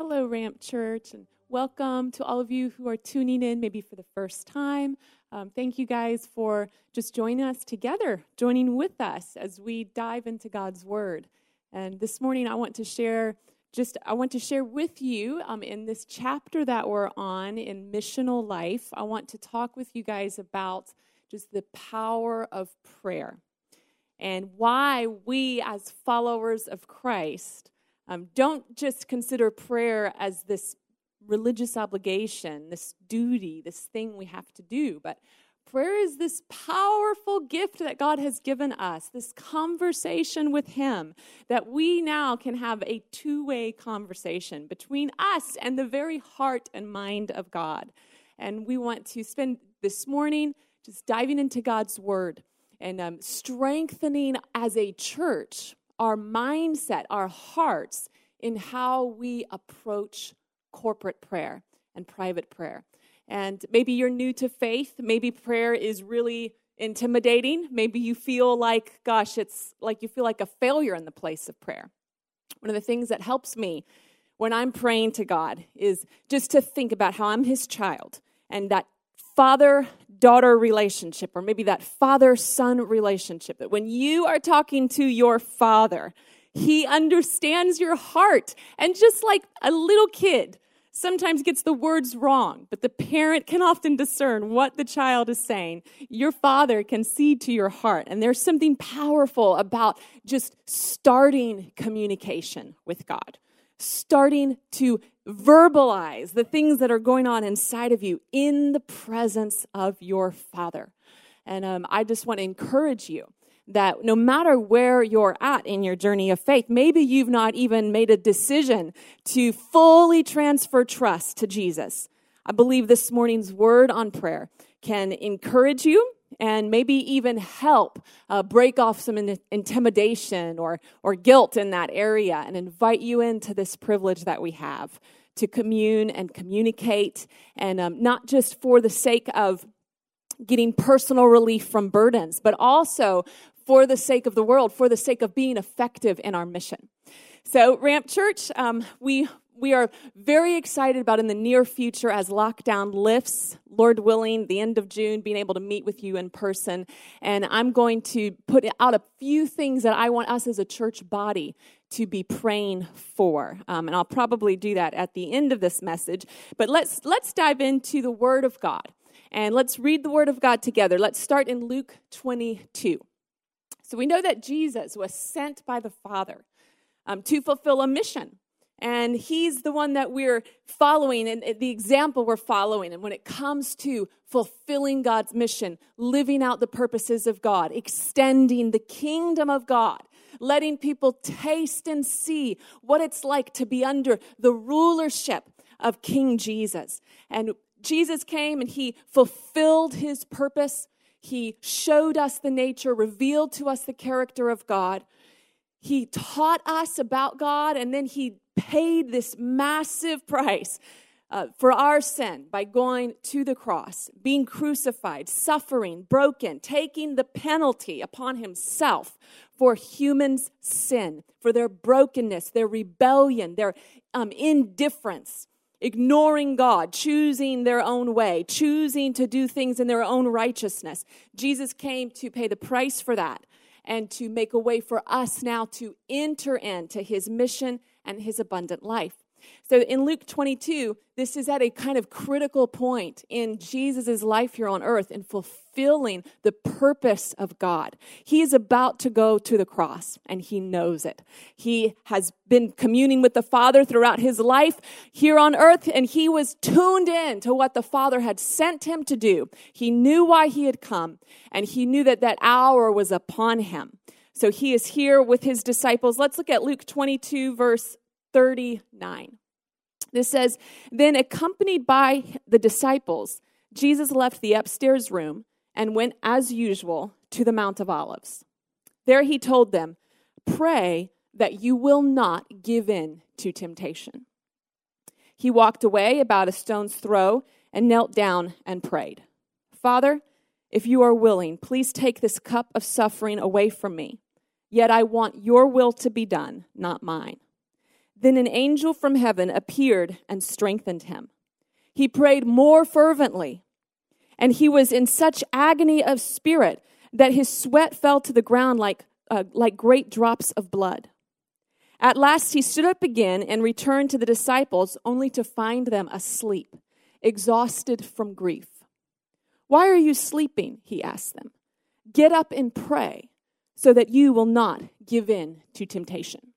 Hello, Ramp Church, and welcome to all of you who are tuning in maybe for the first time. Um, thank you guys for just joining us together, joining with us as we dive into God's Word. And this morning, I want to share just I want to share with you um, in this chapter that we're on in missional life. I want to talk with you guys about just the power of prayer and why we, as followers of Christ, um, don't just consider prayer as this religious obligation, this duty, this thing we have to do, but prayer is this powerful gift that God has given us, this conversation with Him, that we now can have a two way conversation between us and the very heart and mind of God. And we want to spend this morning just diving into God's Word and um, strengthening as a church our mindset, our hearts in how we approach corporate prayer and private prayer. And maybe you're new to faith. Maybe prayer is really intimidating. Maybe you feel like, gosh, it's like you feel like a failure in the place of prayer. One of the things that helps me when I'm praying to God is just to think about how I'm His child and that father daughter relationship, or maybe that father son relationship, that when you are talking to your father, he understands your heart. And just like a little kid sometimes gets the words wrong, but the parent can often discern what the child is saying, your father can see to your heart. And there's something powerful about just starting communication with God starting to verbalize the things that are going on inside of you in the presence of your Father. And um, I just want to encourage you that no matter where you're at in your journey of faith, maybe you've not even made a decision to fully transfer trust to Jesus. I believe this morning's word on prayer can encourage you and maybe even help uh, break off some in- intimidation or, or guilt in that area and invite you into this privilege that we have to commune and communicate, and um, not just for the sake of getting personal relief from burdens, but also for the sake of the world, for the sake of being effective in our mission. So, Ramp Church, um, we we are very excited about in the near future as lockdown lifts, Lord willing, the end of June, being able to meet with you in person. And I'm going to put out a few things that I want us as a church body to be praying for. Um, and I'll probably do that at the end of this message. But let's let's dive into the Word of God. And let's read the Word of God together. Let's start in Luke 22. So we know that Jesus was sent by the Father um, to fulfill a mission and he's the one that we're following and the example we're following. And when it comes to fulfilling God's mission, living out the purposes of God, extending the kingdom of God, letting people taste and see what it's like to be under the rulership of King Jesus. And Jesus came and he fulfilled his purpose. He showed us the nature, revealed to us the character of God. He taught us about God, and then he paid this massive price uh, for our sin by going to the cross, being crucified, suffering, broken, taking the penalty upon himself for humans' sin, for their brokenness, their rebellion, their um, indifference, ignoring God, choosing their own way, choosing to do things in their own righteousness. Jesus came to pay the price for that and to make a way for us now to enter into his mission and his abundant life. So in Luke 22, this is at a kind of critical point in Jesus' life here on earth in fulfilling the purpose of God. He is about to go to the cross and he knows it. He has been communing with the Father throughout his life here on earth and he was tuned in to what the Father had sent him to do. He knew why he had come and he knew that that hour was upon him. So he is here with his disciples. Let's look at Luke 22, verse 39. This says, Then accompanied by the disciples, Jesus left the upstairs room and went as usual to the Mount of Olives. There he told them, Pray that you will not give in to temptation. He walked away about a stone's throw and knelt down and prayed, Father, if you are willing, please take this cup of suffering away from me. Yet I want your will to be done, not mine. Then an angel from heaven appeared and strengthened him. He prayed more fervently, and he was in such agony of spirit that his sweat fell to the ground like, uh, like great drops of blood. At last he stood up again and returned to the disciples, only to find them asleep, exhausted from grief. Why are you sleeping? He asked them. Get up and pray so that you will not give in to temptation.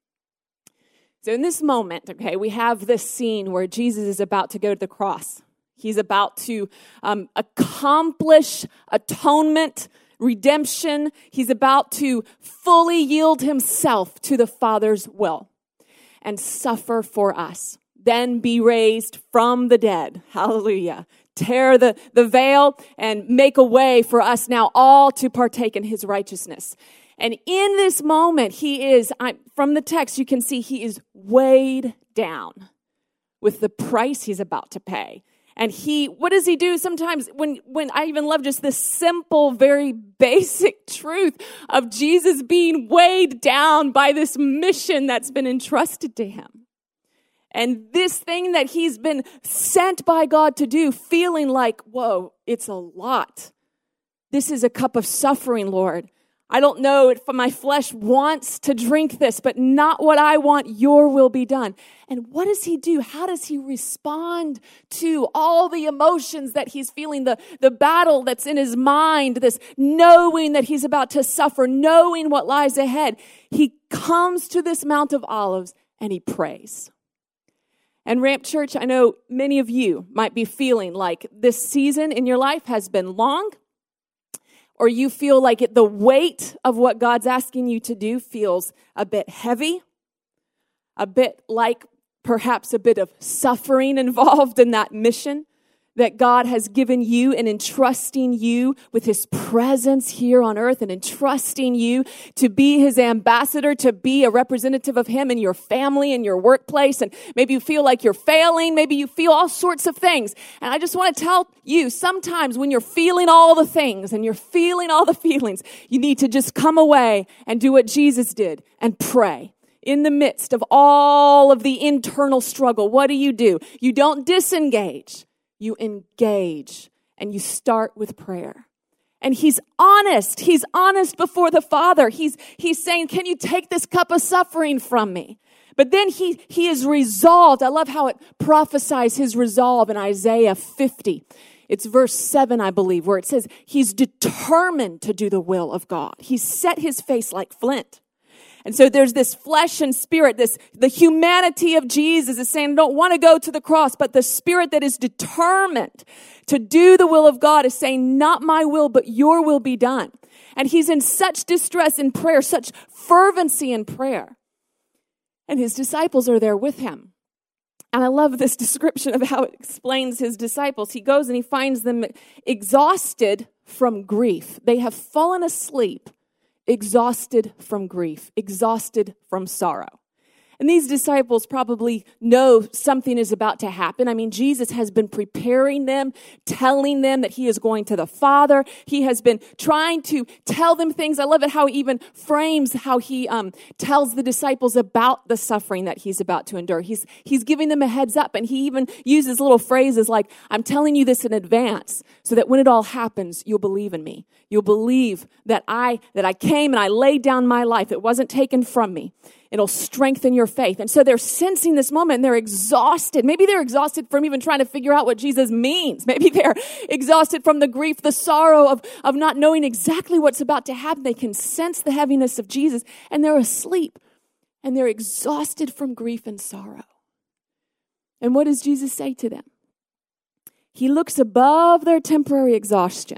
So, in this moment, okay, we have this scene where Jesus is about to go to the cross. He's about to um, accomplish atonement, redemption. He's about to fully yield himself to the Father's will and suffer for us, then be raised from the dead. Hallelujah. Tear the, the veil and make a way for us now all to partake in his righteousness. And in this moment, he is, I, from the text, you can see he is weighed down with the price he's about to pay. And he, what does he do sometimes when, when I even love just this simple, very basic truth of Jesus being weighed down by this mission that's been entrusted to him. And this thing that he's been sent by God to do, feeling like, whoa, it's a lot. This is a cup of suffering, Lord. I don't know if my flesh wants to drink this, but not what I want. Your will be done. And what does he do? How does he respond to all the emotions that he's feeling, the, the battle that's in his mind, this knowing that he's about to suffer, knowing what lies ahead? He comes to this Mount of Olives and he prays. And Ramp Church, I know many of you might be feeling like this season in your life has been long or you feel like it, the weight of what God's asking you to do feels a bit heavy, a bit like perhaps a bit of suffering involved in that mission that God has given you and entrusting you with his presence here on earth and entrusting you to be his ambassador, to be a representative of him in your family and your workplace. And maybe you feel like you're failing. Maybe you feel all sorts of things. And I just want to tell you sometimes when you're feeling all the things and you're feeling all the feelings, you need to just come away and do what Jesus did and pray in the midst of all of the internal struggle, what do you do? You don't disengage you engage and you start with prayer. And he's honest. He's honest before the Father. He's, he's saying, Can you take this cup of suffering from me? But then he, he is resolved. I love how it prophesies his resolve in Isaiah 50. It's verse 7, I believe, where it says, He's determined to do the will of God. He's set his face like flint. And so there's this flesh and spirit, this, the humanity of Jesus is saying, I don't want to go to the cross, but the spirit that is determined to do the will of God is saying, not my will, but your will be done. And he's in such distress in prayer, such fervency in prayer. And his disciples are there with him. And I love this description of how it explains his disciples. He goes and he finds them exhausted from grief. They have fallen asleep exhausted from grief, exhausted from sorrow. And these disciples probably know something is about to happen. I mean, Jesus has been preparing them, telling them that he is going to the Father. He has been trying to tell them things. I love it how he even frames how he um, tells the disciples about the suffering that he's about to endure. He's, he's giving them a heads up and he even uses little phrases like, I'm telling you this in advance so that when it all happens, you'll believe in me. You'll believe that I, that I came and I laid down my life. It wasn't taken from me. It'll strengthen your faith. And so they're sensing this moment and they're exhausted. Maybe they're exhausted from even trying to figure out what Jesus means. Maybe they're exhausted from the grief, the sorrow of, of not knowing exactly what's about to happen. They can sense the heaviness of Jesus and they're asleep and they're exhausted from grief and sorrow. And what does Jesus say to them? He looks above their temporary exhaustion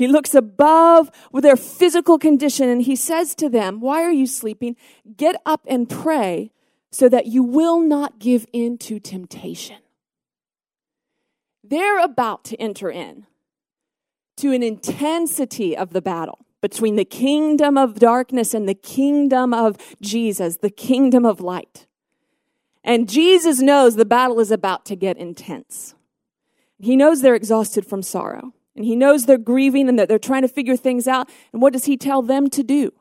he looks above their physical condition and he says to them, Why are you sleeping? Get up and pray so that you will not give in to temptation. They're about to enter in to an intensity of the battle between the kingdom of darkness and the kingdom of Jesus, the kingdom of light. And Jesus knows the battle is about to get intense. He knows they're exhausted from sorrow. And he knows they're grieving and that they're trying to figure things out. And what does he tell them to do?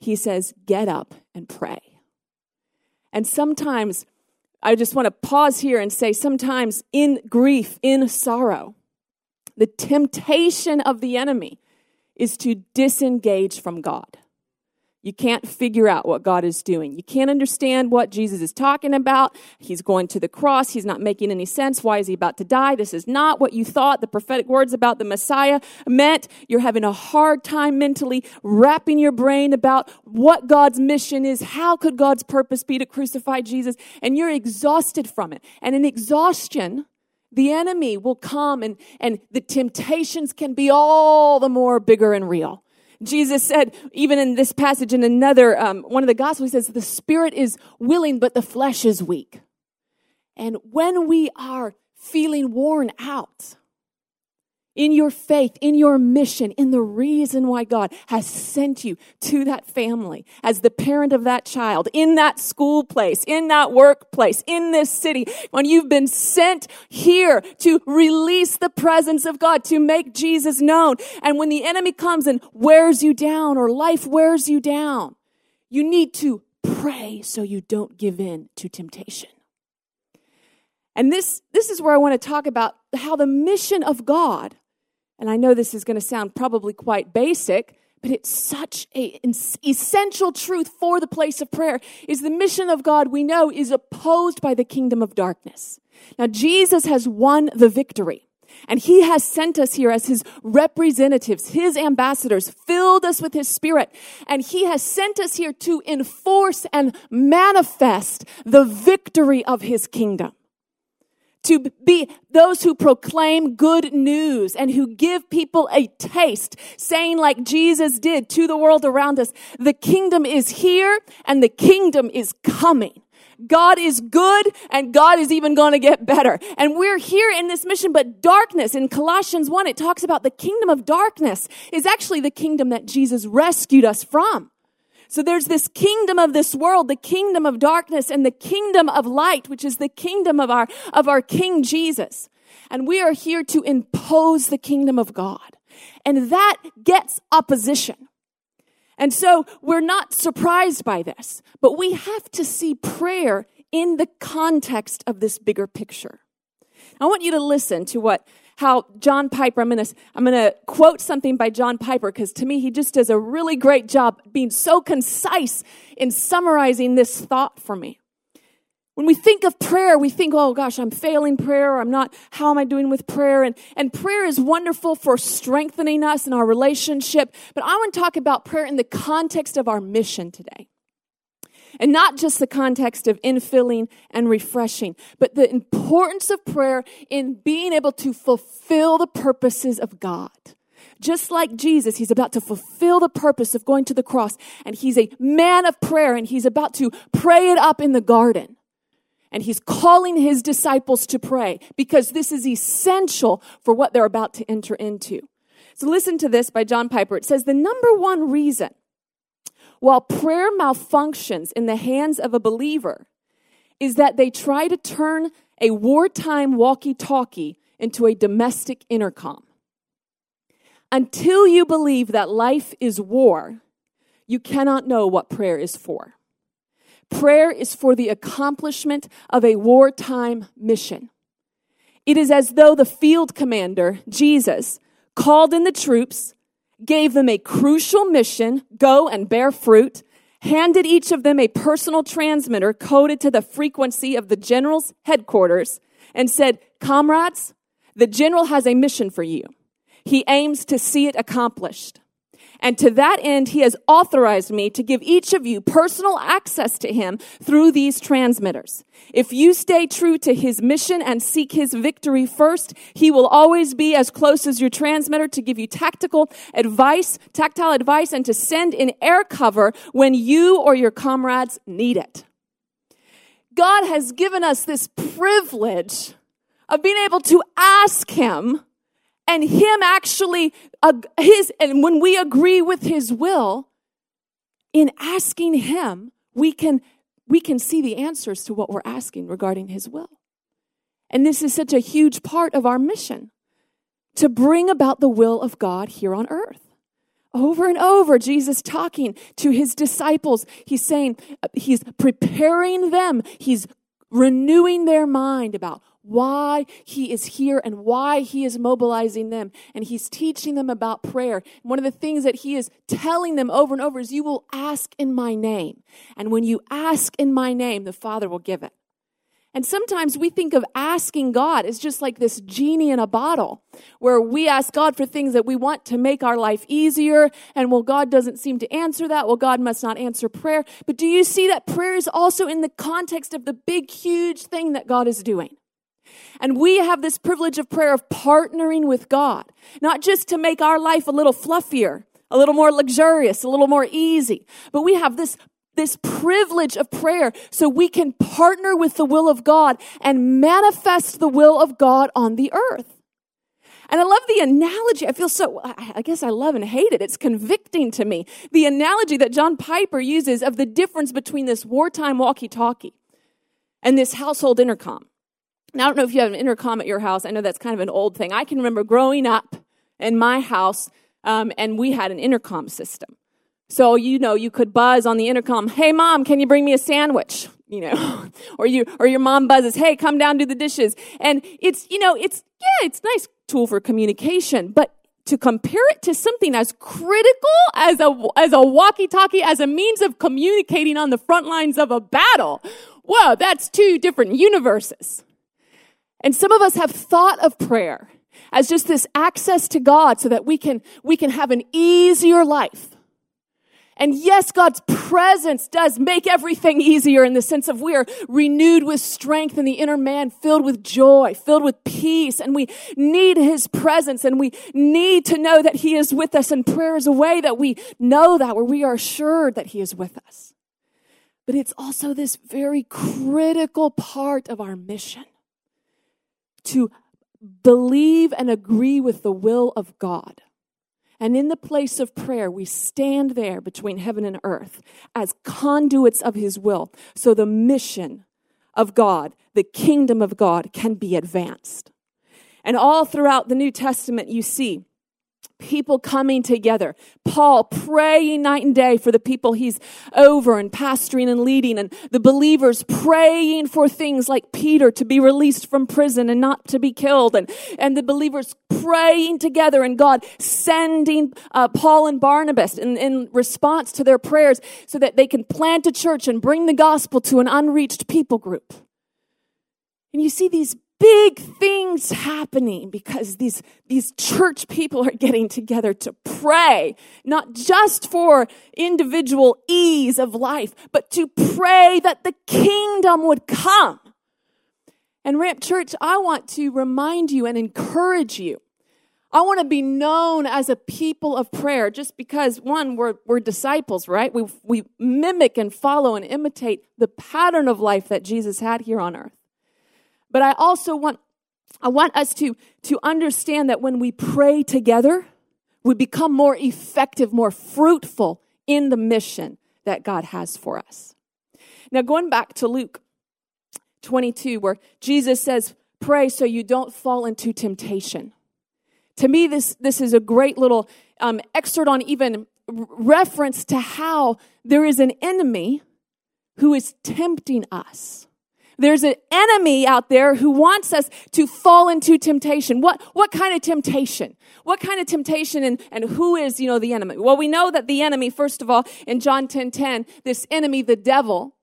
He says, Get up and pray. And sometimes, I just want to pause here and say, sometimes in grief, in sorrow, the temptation of the enemy is to disengage from God. You can't figure out what God is doing. You can't understand what Jesus is talking about. He's going to the cross. He's not making any sense. Why is he about to die? This is not what you thought the prophetic words about the Messiah meant. You're having a hard time mentally wrapping your brain about what God's mission is. How could God's purpose be to crucify Jesus? And you're exhausted from it. And in exhaustion, the enemy will come and, and the temptations can be all the more bigger and real. Jesus said, even in this passage in another, um, one of the gospels, he says, the spirit is willing, but the flesh is weak. And when we are feeling worn out, in your faith, in your mission, in the reason why God has sent you to that family as the parent of that child, in that school place, in that workplace, in this city, when you've been sent here to release the presence of God, to make Jesus known. And when the enemy comes and wears you down or life wears you down, you need to pray so you don't give in to temptation. And this, this is where I want to talk about how the mission of God and I know this is going to sound probably quite basic, but it's such an essential truth for the place of prayer is the mission of God we know is opposed by the kingdom of darkness. Now Jesus has won the victory. And he has sent us here as his representatives, his ambassadors, filled us with his spirit. And he has sent us here to enforce and manifest the victory of his kingdom to be those who proclaim good news and who give people a taste, saying like Jesus did to the world around us, the kingdom is here and the kingdom is coming. God is good and God is even going to get better. And we're here in this mission, but darkness in Colossians 1, it talks about the kingdom of darkness is actually the kingdom that Jesus rescued us from. So there's this kingdom of this world, the kingdom of darkness and the kingdom of light, which is the kingdom of our, of our King Jesus. And we are here to impose the kingdom of God. And that gets opposition. And so we're not surprised by this, but we have to see prayer in the context of this bigger picture. I want you to listen to what how John Piper, I'm to, I'm to quote something by John Piper because to me, he just does a really great job being so concise in summarizing this thought for me. When we think of prayer, we think, oh gosh, I'm failing prayer, or I'm not, how am I doing with prayer? And, and prayer is wonderful for strengthening us in our relationship. But I want to talk about prayer in the context of our mission today. And not just the context of infilling and refreshing, but the importance of prayer in being able to fulfill the purposes of God. Just like Jesus, he's about to fulfill the purpose of going to the cross, and he's a man of prayer, and he's about to pray it up in the garden. And he's calling his disciples to pray because this is essential for what they're about to enter into. So listen to this by John Piper. It says the number one reason while prayer malfunctions in the hands of a believer is that they try to turn a wartime walkie talkie into a domestic intercom. Until you believe that life is war, you cannot know what prayer is for. Prayer is for the accomplishment of a wartime mission. It is as though the field commander, Jesus, called in the troops gave them a crucial mission go and bear fruit, handed each of them a personal transmitter coded to the frequency of the general's headquarters, and said, Comrades, the general has a mission for you. He aims to see it accomplished. And to that end, he has authorized me to give each of you personal access to him through these transmitters. If you stay true to his mission and seek his victory first, he will always be as close as your transmitter to give you tactical advice, tactile advice, and to send in air cover when you or your comrades need it. God has given us this privilege of being able to ask him and him actually uh, his and when we agree with his will in asking him we can we can see the answers to what we're asking regarding his will and this is such a huge part of our mission to bring about the will of god here on earth Over and over, Jesus talking to his disciples. He's saying, uh, he's preparing them. He's renewing their mind about why he is here and why he is mobilizing them. And he's teaching them about prayer. One of the things that he is telling them over and over is, You will ask in my name. And when you ask in my name, the Father will give it. And sometimes we think of asking God as just like this genie in a bottle, where we ask God for things that we want to make our life easier. And well, God doesn't seem to answer that. Well, God must not answer prayer. But do you see that prayer is also in the context of the big, huge thing that God is doing? And we have this privilege of prayer of partnering with God, not just to make our life a little fluffier, a little more luxurious, a little more easy, but we have this this privilege of prayer so we can partner with the will of God and manifest the will of God on the earth. And I love the analogy. I feel so, I guess I love and hate it. It's convicting to me. The analogy that John Piper uses of the difference between this wartime walkie talkie and this household intercom. Now, I don't know if you have an intercom at your house. I know that's kind of an old thing. I can remember growing up in my house, um, and we had an intercom system. So, you know, you could buzz on the intercom, hey, mom, can you bring me a sandwich? You know, or you, or your mom buzzes, hey, come down, do the dishes. And it's, you know, it's, yeah, it's nice tool for communication, but to compare it to something as critical as a, as a walkie-talkie, as a means of communicating on the front lines of a battle, well, that's two different universes. And some of us have thought of prayer as just this access to God so that we can, we can have an easier life. And yes, God's presence does make everything easier in the sense of we are renewed with strength in the inner man, filled with joy, filled with peace. And we need his presence and we need to know that he is with us. And prayer is a way that we know that, where we are assured that he is with us. But it's also this very critical part of our mission to believe and agree with the will of God. And in the place of prayer, we stand there between heaven and earth as conduits of His will. So the mission of God, the kingdom of God, can be advanced. And all throughout the New Testament, you see people coming together. Paul praying night and day for the people he's over and pastoring and leading, and the believers praying for things like Peter to be released from prison and not to be killed, and, and the believers praying together, and God sending uh, Paul and Barnabas in, in response to their prayers so that they can plant a church and bring the gospel to an unreached people group. And you see these big things happening because these, these church people are getting together to pray, not just for individual ease of life, but to pray that the kingdom would come. And Ramp Church, I want to remind you and encourage you. I want to be known as a people of prayer just because, one, we're, we're disciples, right? We, we mimic and follow and imitate the pattern of life that Jesus had here on earth. But I also want, I want us to, to understand that when we pray together, we become more effective, more fruitful in the mission that God has for us. Now, going back to Luke 22, where Jesus says, Pray so you don't fall into temptation. To me, this, this is a great little um, excerpt on even reference to how there is an enemy who is tempting us. There's an enemy out there who wants us to fall into temptation. What, what kind of temptation? What kind of temptation and, and who is, you know, the enemy? Well, we know that the enemy, first of all, in John 10, 10, this enemy, the devil,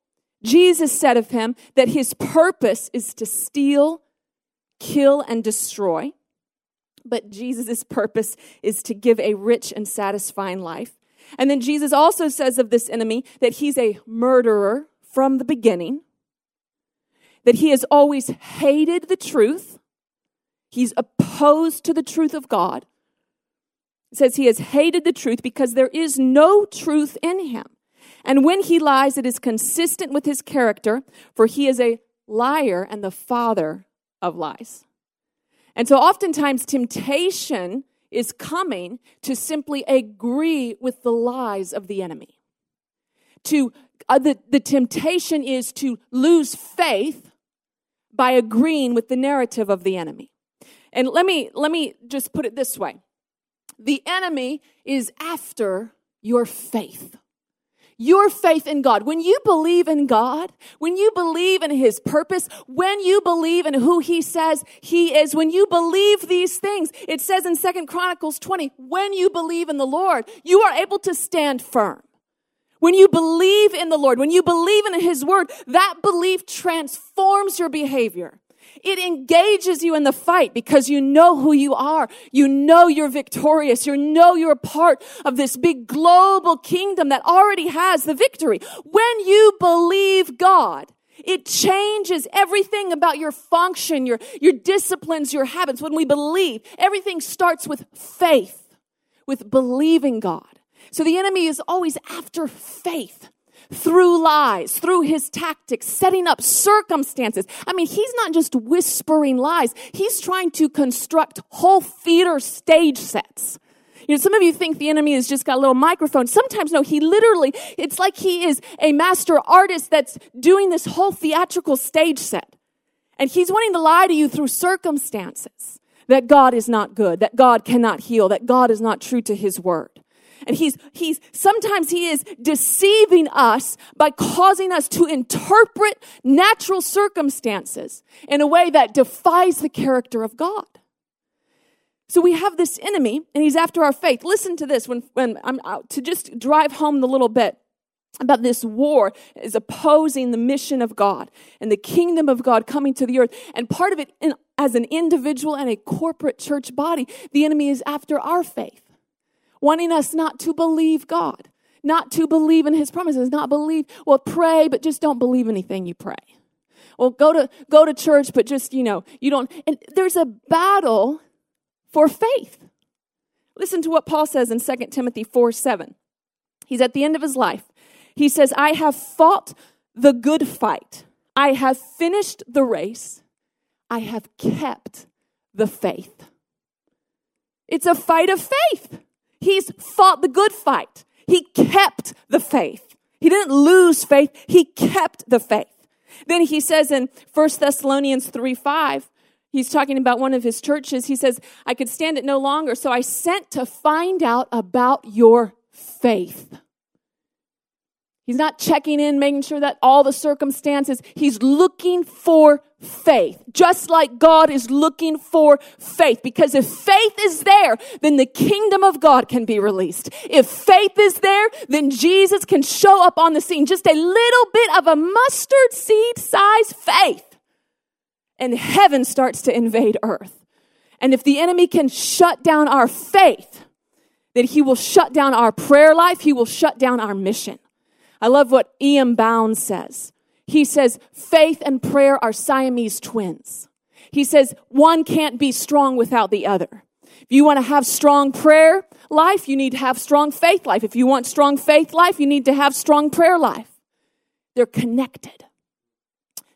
Jesus said of him that his purpose is to steal, kill, and destroy. But Jesus' purpose is to give a rich and satisfying life. And then Jesus also says of this enemy that he's a murderer from the beginning that he has always hated the truth. He's opposed to the truth of God. It says he has hated the truth because there is no truth in him. And when he lies, it is consistent with his character, for he is a liar and the father of lies. And so oftentimes temptation is coming to simply agree with the lies of the enemy. To uh, the, the temptation is to lose faith by agreeing with the narrative of the enemy. And let me let me just put it this way. The enemy is after your faith. Your faith in God. When you believe in God, when you believe in His purpose, when you believe in who He says He is, when you believe these things, it says in Second Chronicles 20, when you believe in the Lord, you are able to stand firm. When you believe in the Lord, when you believe in His word, that belief transforms your behavior. It engages you in the fight because you know who you are. You know you're victorious. You know you're part of this big global kingdom that already has the victory. When you believe God, it changes everything about your function, your, your disciplines, your habits. When we believe, everything starts with faith, with believing God. So the enemy is always after faith through lies, through his tactics, setting up circumstances. I mean, he's not just whispering lies. He's trying to construct whole theater stage sets. You know, some of you think the enemy has just got a little microphone. Sometimes, no, he literally, it's like he is a master artist that's doing this whole theatrical stage set. And he's wanting to lie to you through circumstances that God is not good, that God cannot heal, that God is not true to his word. And he's, he's, sometimes he is deceiving us by causing us to interpret natural circumstances in a way that defies the character of God. So we have this enemy and he's after our faith. Listen to this when, when I'm out to just drive home the little bit about this war is opposing the mission of God and the kingdom of God coming to the earth. And part of it, in, as an individual and a corporate church body, the enemy is after our faith wanting us not to believe God, not to believe in his promises, not believe, well, pray, but just don't believe anything you pray. Well, go to, go to church, but just, you know, you don't, and there's a battle for faith. Listen to what Paul says in 2 Timothy 4 7. He's at the end of his life. He says, I have fought the good fight. I have finished the race. I have kept the faith. It's a fight of faith. He's fought the good fight. He kept the faith. He didn't lose faith. He kept the faith. Then he says in 1 Thessalonians 3 5, he's talking about one of his churches. He says, I could stand it no longer, so I sent to find out about your faith. He's not checking in, making sure that all the circumstances, he's looking for faith, just like God is looking for faith. Because if faith is there, then the kingdom of God can be released. If faith is there, then Jesus can show up on the scene. Just a little bit of a mustard seed size faith. And heaven starts to invade earth. And if the enemy can shut down our faith, then he will shut down our prayer life. He will shut down our mission. I love what E.M. Bounds says. He says, faith and prayer are Siamese twins. He says, one can't be strong without the other. If you want to have strong prayer life, you need to have strong faith life. If you want strong faith life, you need to have strong prayer life. They're connected.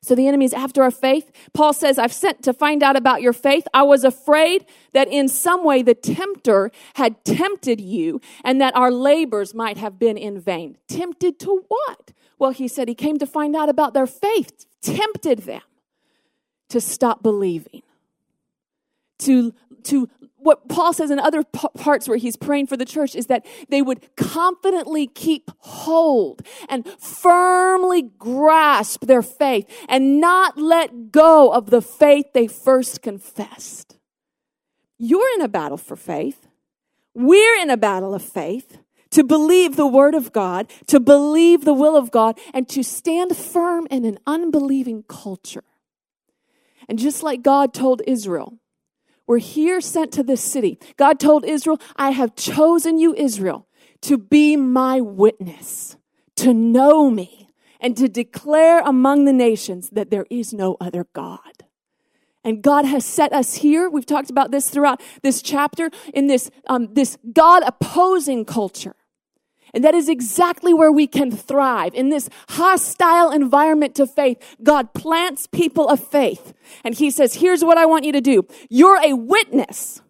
So the enemy is after our faith. Paul says, I've sent to find out about your faith. I was afraid that in some way the tempter had tempted you and that our labors might have been in vain. Tempted to what? Well, he said he came to find out about their faith, tempted them to stop believing, to, to what Paul says in other parts where he's praying for the church is that they would confidently keep hold and firmly grasp their faith and not let go of the faith they first confessed. You're in a battle for faith. We're in a battle of faith to believe the word of God, to believe the will of God, and to stand firm in an unbelieving culture. And just like God told Israel, we're here sent to this city. God told Israel, I have chosen you, Israel, to be my witness, to know me, and to declare among the nations that there is no other God. And God has set us here. We've talked about this throughout this chapter in this, um, this God opposing culture. And that is exactly where we can thrive. In this hostile environment to faith, God plants people of faith. And He says, here's what I want you to do. You're a witness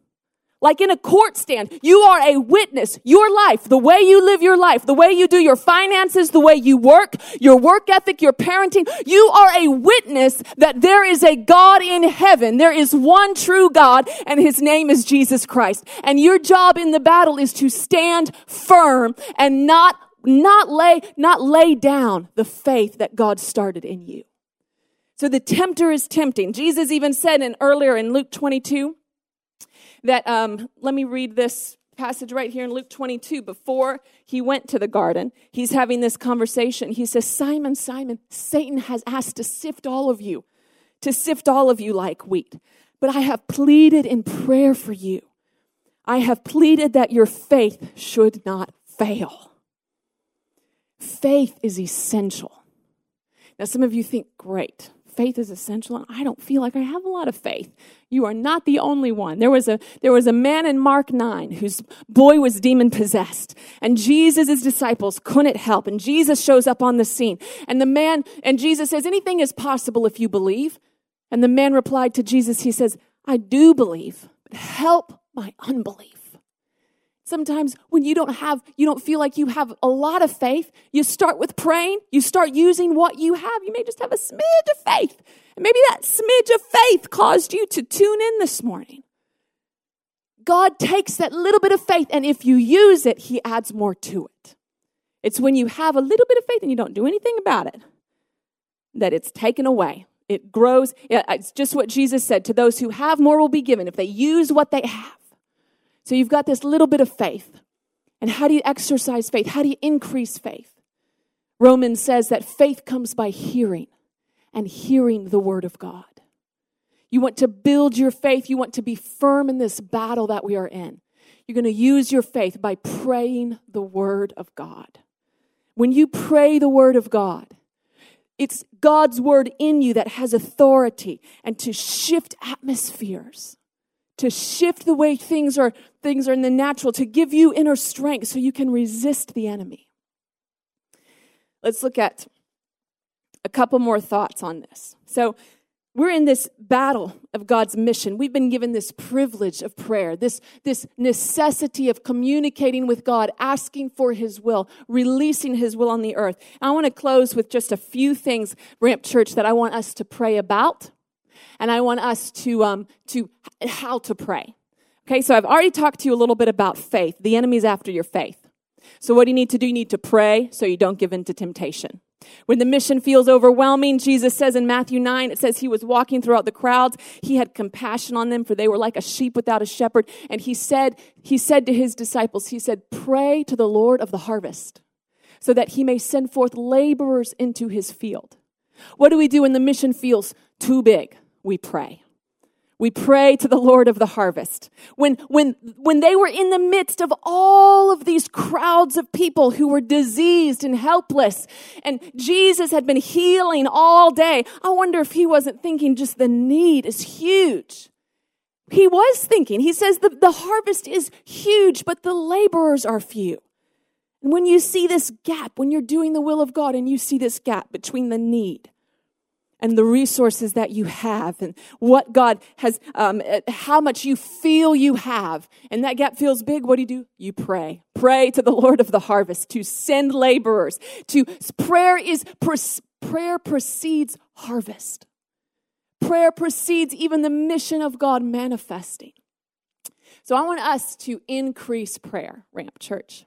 like in a court stand. You are a witness. Your life, the way you live your life, the way you do your finances, the way you work, your work ethic, your parenting, you are a witness that there is a God in heaven. There is one true God and his name is Jesus Christ. And your job in the battle is to stand firm and not, not lay, not lay down the faith that God started in you. So the tempter is tempting. Jesus even said in earlier in Luke 22, that, um, let me read this passage right here in Luke 22. Before he went to the garden, he's having this conversation. He says, Simon, Simon, Satan has asked to sift all of you, to sift all of you like wheat. But I have pleaded in prayer for you. I have pleaded that your faith should not fail. Faith is essential. Now, some of you think, great, faith is essential and i don't feel like i have a lot of faith. You are not the only one. There was a there was a man in mark 9 whose boy was demon possessed and jesus' disciples couldn't help and jesus shows up on the scene. And the man and jesus says anything is possible if you believe. And the man replied to jesus he says i do believe but help my unbelief Sometimes when you don't have, you don't feel like you have a lot of faith, you start with praying, you start using what you have. You may just have a smidge of faith. And maybe that smidge of faith caused you to tune in this morning. God takes that little bit of faith, and if you use it, He adds more to it. It's when you have a little bit of faith and you don't do anything about it that it's taken away. It grows. It's just what Jesus said to those who have more will be given if they use what they have. So you've got this little bit of faith. And how do you exercise faith? How do you increase faith? Romans says that faith comes by hearing and hearing the word of God. You want to build your faith. You want to be firm in this battle that we are in. You're going to use your faith by praying the word of God. When you pray the word of God, it's God's word in you that has authority and to shift atmospheres to shift the way things are things are in the natural to give you inner strength so you can resist the enemy let's look at a couple more thoughts on this so we're in this battle of God's mission. We've been given this privilege of prayer, this, this necessity of communicating with God, asking for His will, releasing His will on the earth. I want to close with just a few things, Ramp Church, that I want us to pray about and I want us to, um, to how to pray. Okay, so I've already talked to you a little bit about faith. The enemy's after your faith. So what do you need to do? You need to pray so you don't give in to temptation. When the mission feels overwhelming, Jesus says in Matthew 9, it says he was walking throughout the crowds. He had compassion on them for they were like a sheep without a shepherd. And he said, he said to his disciples, he said, pray to the Lord of the harvest so that he may send forth laborers into his field. What do we do when the mission feels too big? We pray. We pray to the Lord of the harvest. When, when, when they were in the midst of all of these crowds of people who were diseased and helpless, and Jesus had been healing all day, I wonder if he wasn't thinking just the need is huge. He was thinking, he says the, the harvest is huge, but the laborers are few. And when you see this gap, when you're doing the will of God and you see this gap between the need and the resources that you have and what God has, um, how much you feel you have, and that gap feels big, what do you do? You pray. Pray to the Lord of the harvest to send laborers. To prayer is prayer precedes harvest. Prayer precedes even the mission of God manifesting. So I want us to increase prayer, Ramp Church.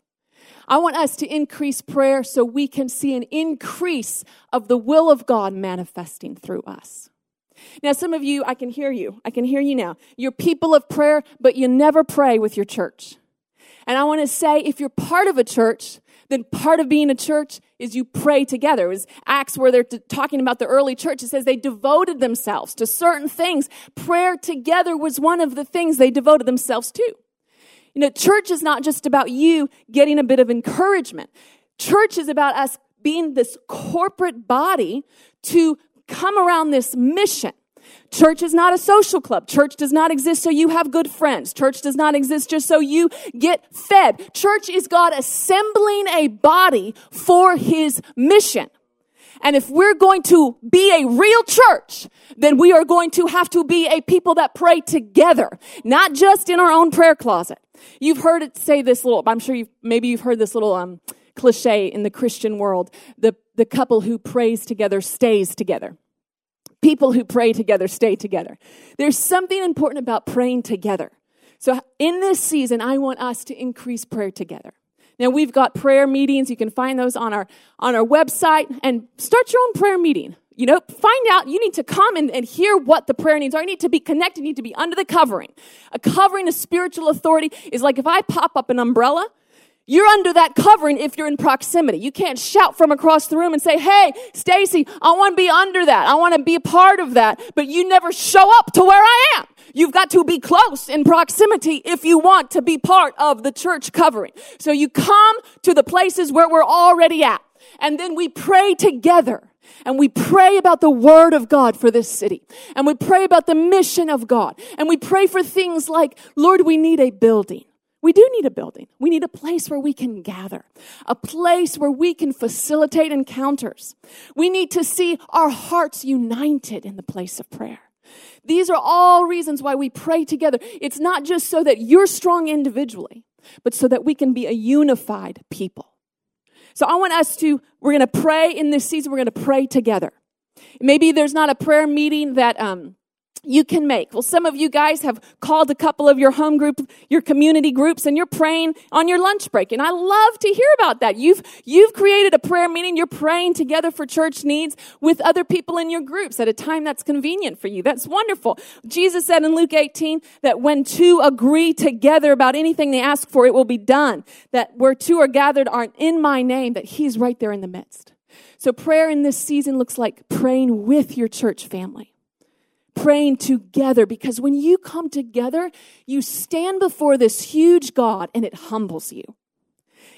I want us to increase prayer so we can see an increase of the will of God manifesting through us. Now, some of you, I can hear you. I can hear you now. You're people of prayer, but you never pray with your church. And I want to say if you're part of a church, then part of being a church is you pray together. It was Acts where they're talking about the early church. It says they devoted themselves to certain things. Prayer together was one of the things they devoted themselves to. You know, church is not just about you getting a bit of encouragement. Church is about us being this corporate body to come around this mission. Church is not a social club. Church does not exist so you have good friends. Church does not exist just so you get fed. Church is God assembling a body for his mission. And if we're going to be a real church, then we are going to have to be a people that pray together, not just in our own prayer closet. You've heard it say this little, I'm sure you've, maybe you've heard this little, um, cliche in the Christian world. The, the couple who prays together stays together. People who pray together stay together. There's something important about praying together. So in this season, I want us to increase prayer together. Now we've got prayer meetings. You can find those on our, on our website and start your own prayer meeting. You know, find out, you need to come and, and hear what the prayer needs are. You need to be connected, you need to be under the covering. A covering of spiritual authority is like if I pop up an umbrella, you're under that covering if you're in proximity. You can't shout from across the room and say, Hey, Stacy, I want to be under that. I want to be a part of that. But you never show up to where I am. You've got to be close in proximity if you want to be part of the church covering. So you come to the places where we're already at. And then we pray together. And we pray about the word of God for this city. And we pray about the mission of God. And we pray for things like, Lord, we need a building. We do need a building. We need a place where we can gather, a place where we can facilitate encounters. We need to see our hearts united in the place of prayer. These are all reasons why we pray together. It's not just so that you're strong individually, but so that we can be a unified people. So I want us to, we're going to pray in this season, we're going to pray together. Maybe there's not a prayer meeting that, um, you can make. Well, some of you guys have called a couple of your home group, your community groups, and you're praying on your lunch break. And I love to hear about that. You've, you've created a prayer meeting. You're praying together for church needs with other people in your groups at a time that's convenient for you. That's wonderful. Jesus said in Luke 18 that when two agree together about anything they ask for, it will be done. That where two are gathered aren't in my name, that he's right there in the midst. So prayer in this season looks like praying with your church family praying together because when you come together, you stand before this huge God and it humbles you.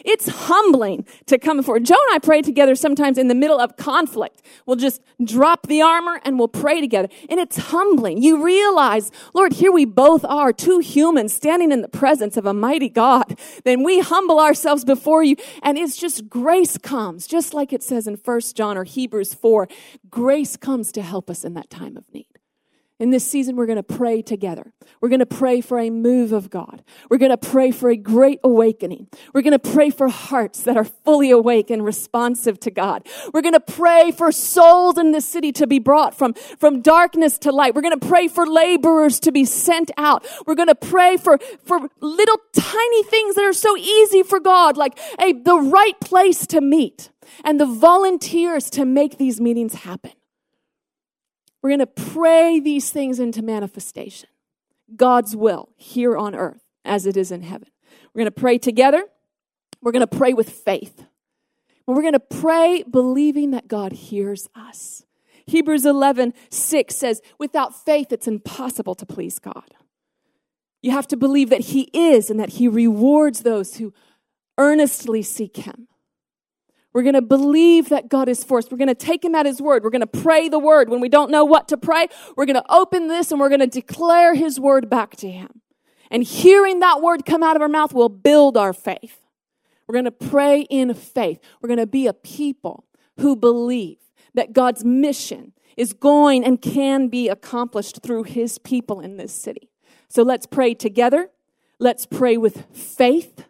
It's humbling to come before. Joe and I pray together sometimes in the middle of conflict. We'll just drop the armor and we'll pray together. And it's humbling. You realize, Lord, here we both are, two humans standing in the presence of a mighty God. Then we humble ourselves before you and it's just grace comes, just like it says in First John or Hebrews 4. Grace comes to help us in that time of need. In this season, we're going to pray together. We're going to pray for a move of God. We're going to pray for a great awakening. We're going to pray for hearts that are fully awake and responsive to God. We're going to pray for souls in this city to be brought from, from darkness to light. We're going to pray for laborers to be sent out. We're going to pray for, for little tiny things that are so easy for God, like a, the right place to meet and the volunteers to make these meetings happen. We're going to pray these things into manifestation. God's will here on earth as it is in heaven. We're going to pray together. We're going to pray with faith. We're going to pray believing that God hears us. Hebrews 11, 6 says, without faith, it's impossible to please God. You have to believe that He is and that He rewards those who earnestly seek Him. We're going to believe that God is for us. We're going to take him at his word. We're going to pray the word. When we don't know what to pray, we're going to open this and we're going to declare his word back to him. And hearing that word come out of our mouth will build our faith. We're going to pray in faith. We're going to be a people who believe that God's mission is going and can be accomplished through his people in this city. So let's pray together. Let's pray with faith.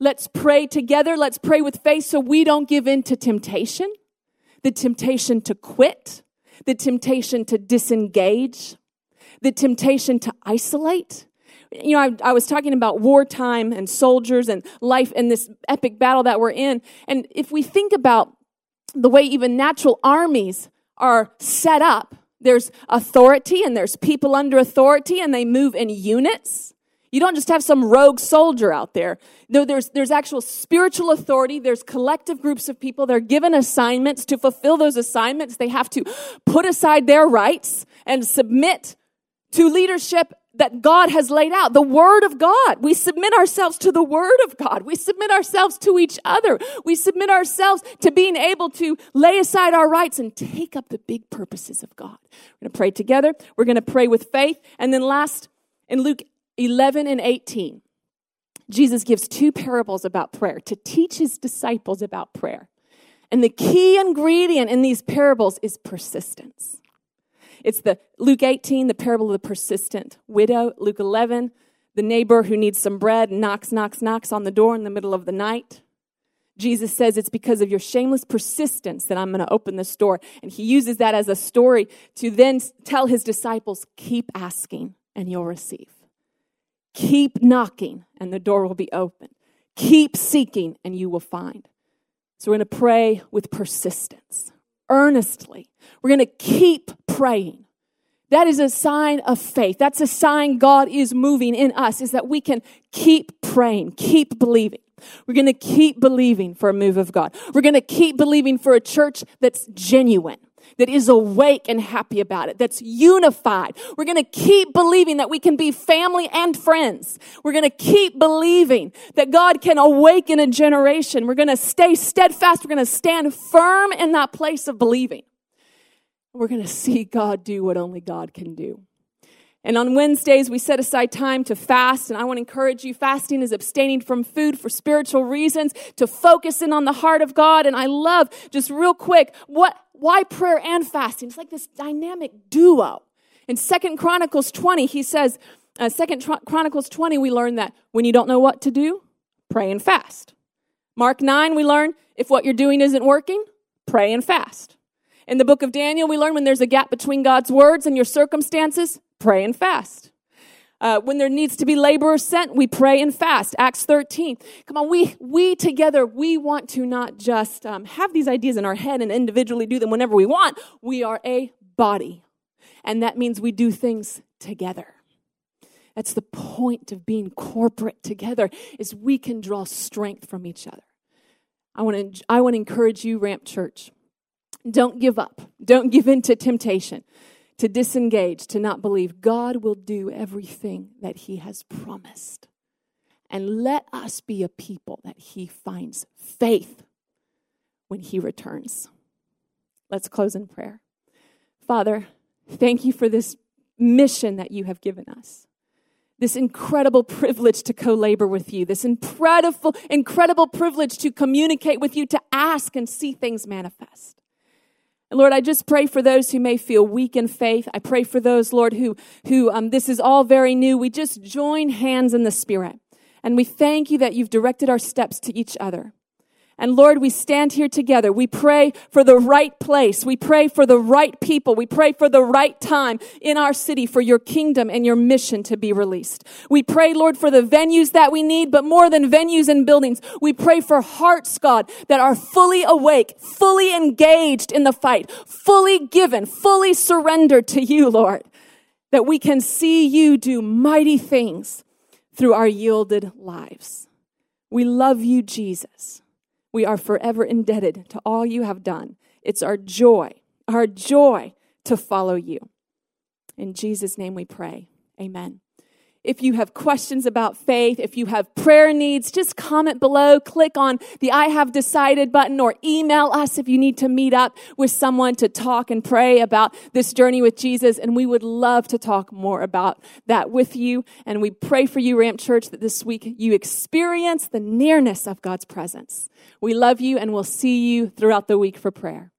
Let's pray together. Let's pray with faith so we don't give in to temptation, the temptation to quit, the temptation to disengage, the temptation to isolate. You know, I, I, was talking about wartime and soldiers and life in this epic battle that we're in. And if we think about the way even natural armies are set up, there's authority and there's people under authority and they move in units. You don't just have some rogue soldier out there. No, there's, there's actual spiritual authority. There's collective groups of people. They're given assignments. To fulfill those assignments, they have to put aside their rights and submit to leadership that God has laid out. The Word of God. We submit ourselves to the Word of God. We submit ourselves to each other. We submit ourselves to being able to lay aside our rights and take up the big purposes of God. We're going to pray together. We're going to pray with faith. And then last, in Luke 11 and 18, Jesus gives two parables about prayer to teach his disciples about prayer. And the key ingredient in these parables is persistence. It's the Luke 18, the parable of the persistent widow, Luke 11, the neighbor who needs some bread knocks, knocks, knocks on the door in the middle of the night. Jesus says it's because of your shameless persistence that I'm going to open this door. And he uses that as a story to then tell his disciples, keep asking and you'll receive. Keep knocking and the door will be open. Keep seeking and you will find. So we're going to pray with persistence, earnestly. We're going to keep praying. That is a sign of faith. That's a sign God is moving in us, is that we can keep praying, keep believing. We're going to keep believing for a move of God. We're going to keep believing for a church that's genuine, that is awake and happy about it, that's unified. We're going to keep believing that we can be family and friends. We're going to keep believing that God can awaken a generation. We're going to stay steadfast. We're going to stand firm in that place of believing. We're going to see God do what only God can do. And on Wednesdays, we set aside time to fast. And I want to encourage you fasting is abstaining from food for spiritual reasons, to focus in on the heart of God. And I love, just real quick, what, why prayer and fasting? It's like this dynamic duo. In Second Chronicles 20, he says, uh, Second Chronicles 20, we learn that when you don't know what to do, pray and fast. Mark 9, we learn if what you're doing isn't working, pray and fast. In the book of Daniel, we learn when there's a gap between God's words and your circumstances, pray and fast. Uh, when there needs to be laborers sent, we pray and fast. Acts 13. Come on, we, we together, we want to not just um, have these ideas in our head and individually do them whenever we want. We are a body. And that means we do things together. That's the point of being corporate together is we can draw strength from each other. I want to I want to encourage you Ramp Church. Don't give up. Don't give in to temptation to disengage, to not believe. God will do everything that He has promised. And let us be a people that He finds faith when He returns. Let's close in prayer. Father, thank you for this mission that you have given us. This incredible privilege to co labor with you, this incredible, incredible privilege to communicate with you, to ask and see things manifest. And Lord, I just pray for those who may feel weak in faith. I pray for those, Lord, who, who um, this is all very new. We just join hands in the Spirit. And we thank you that you've directed our steps to each other. And Lord, we stand here together. We pray for the right place. We pray for the right people. We pray for the right time in our city for your kingdom and your mission to be released. We pray, Lord, for the venues that we need, but more than venues and buildings, we pray for hearts, God, that are fully awake, fully engaged in the fight, fully given, fully surrendered to you, Lord, that we can see you do mighty things through our yielded lives. We love you, Jesus. We are forever indebted to all you have done. It's our joy, our joy to follow you. In Jesus' name we pray. Amen. If you have questions about faith, if you have prayer needs, just comment below, click on the I have decided button or email us if you need to meet up with someone to talk and pray about this journey with Jesus. And we would love to talk more about that with you. And we pray for you, Ramp Church, that this week you experience the nearness of God's presence. We love you and we'll see you throughout the week for prayer.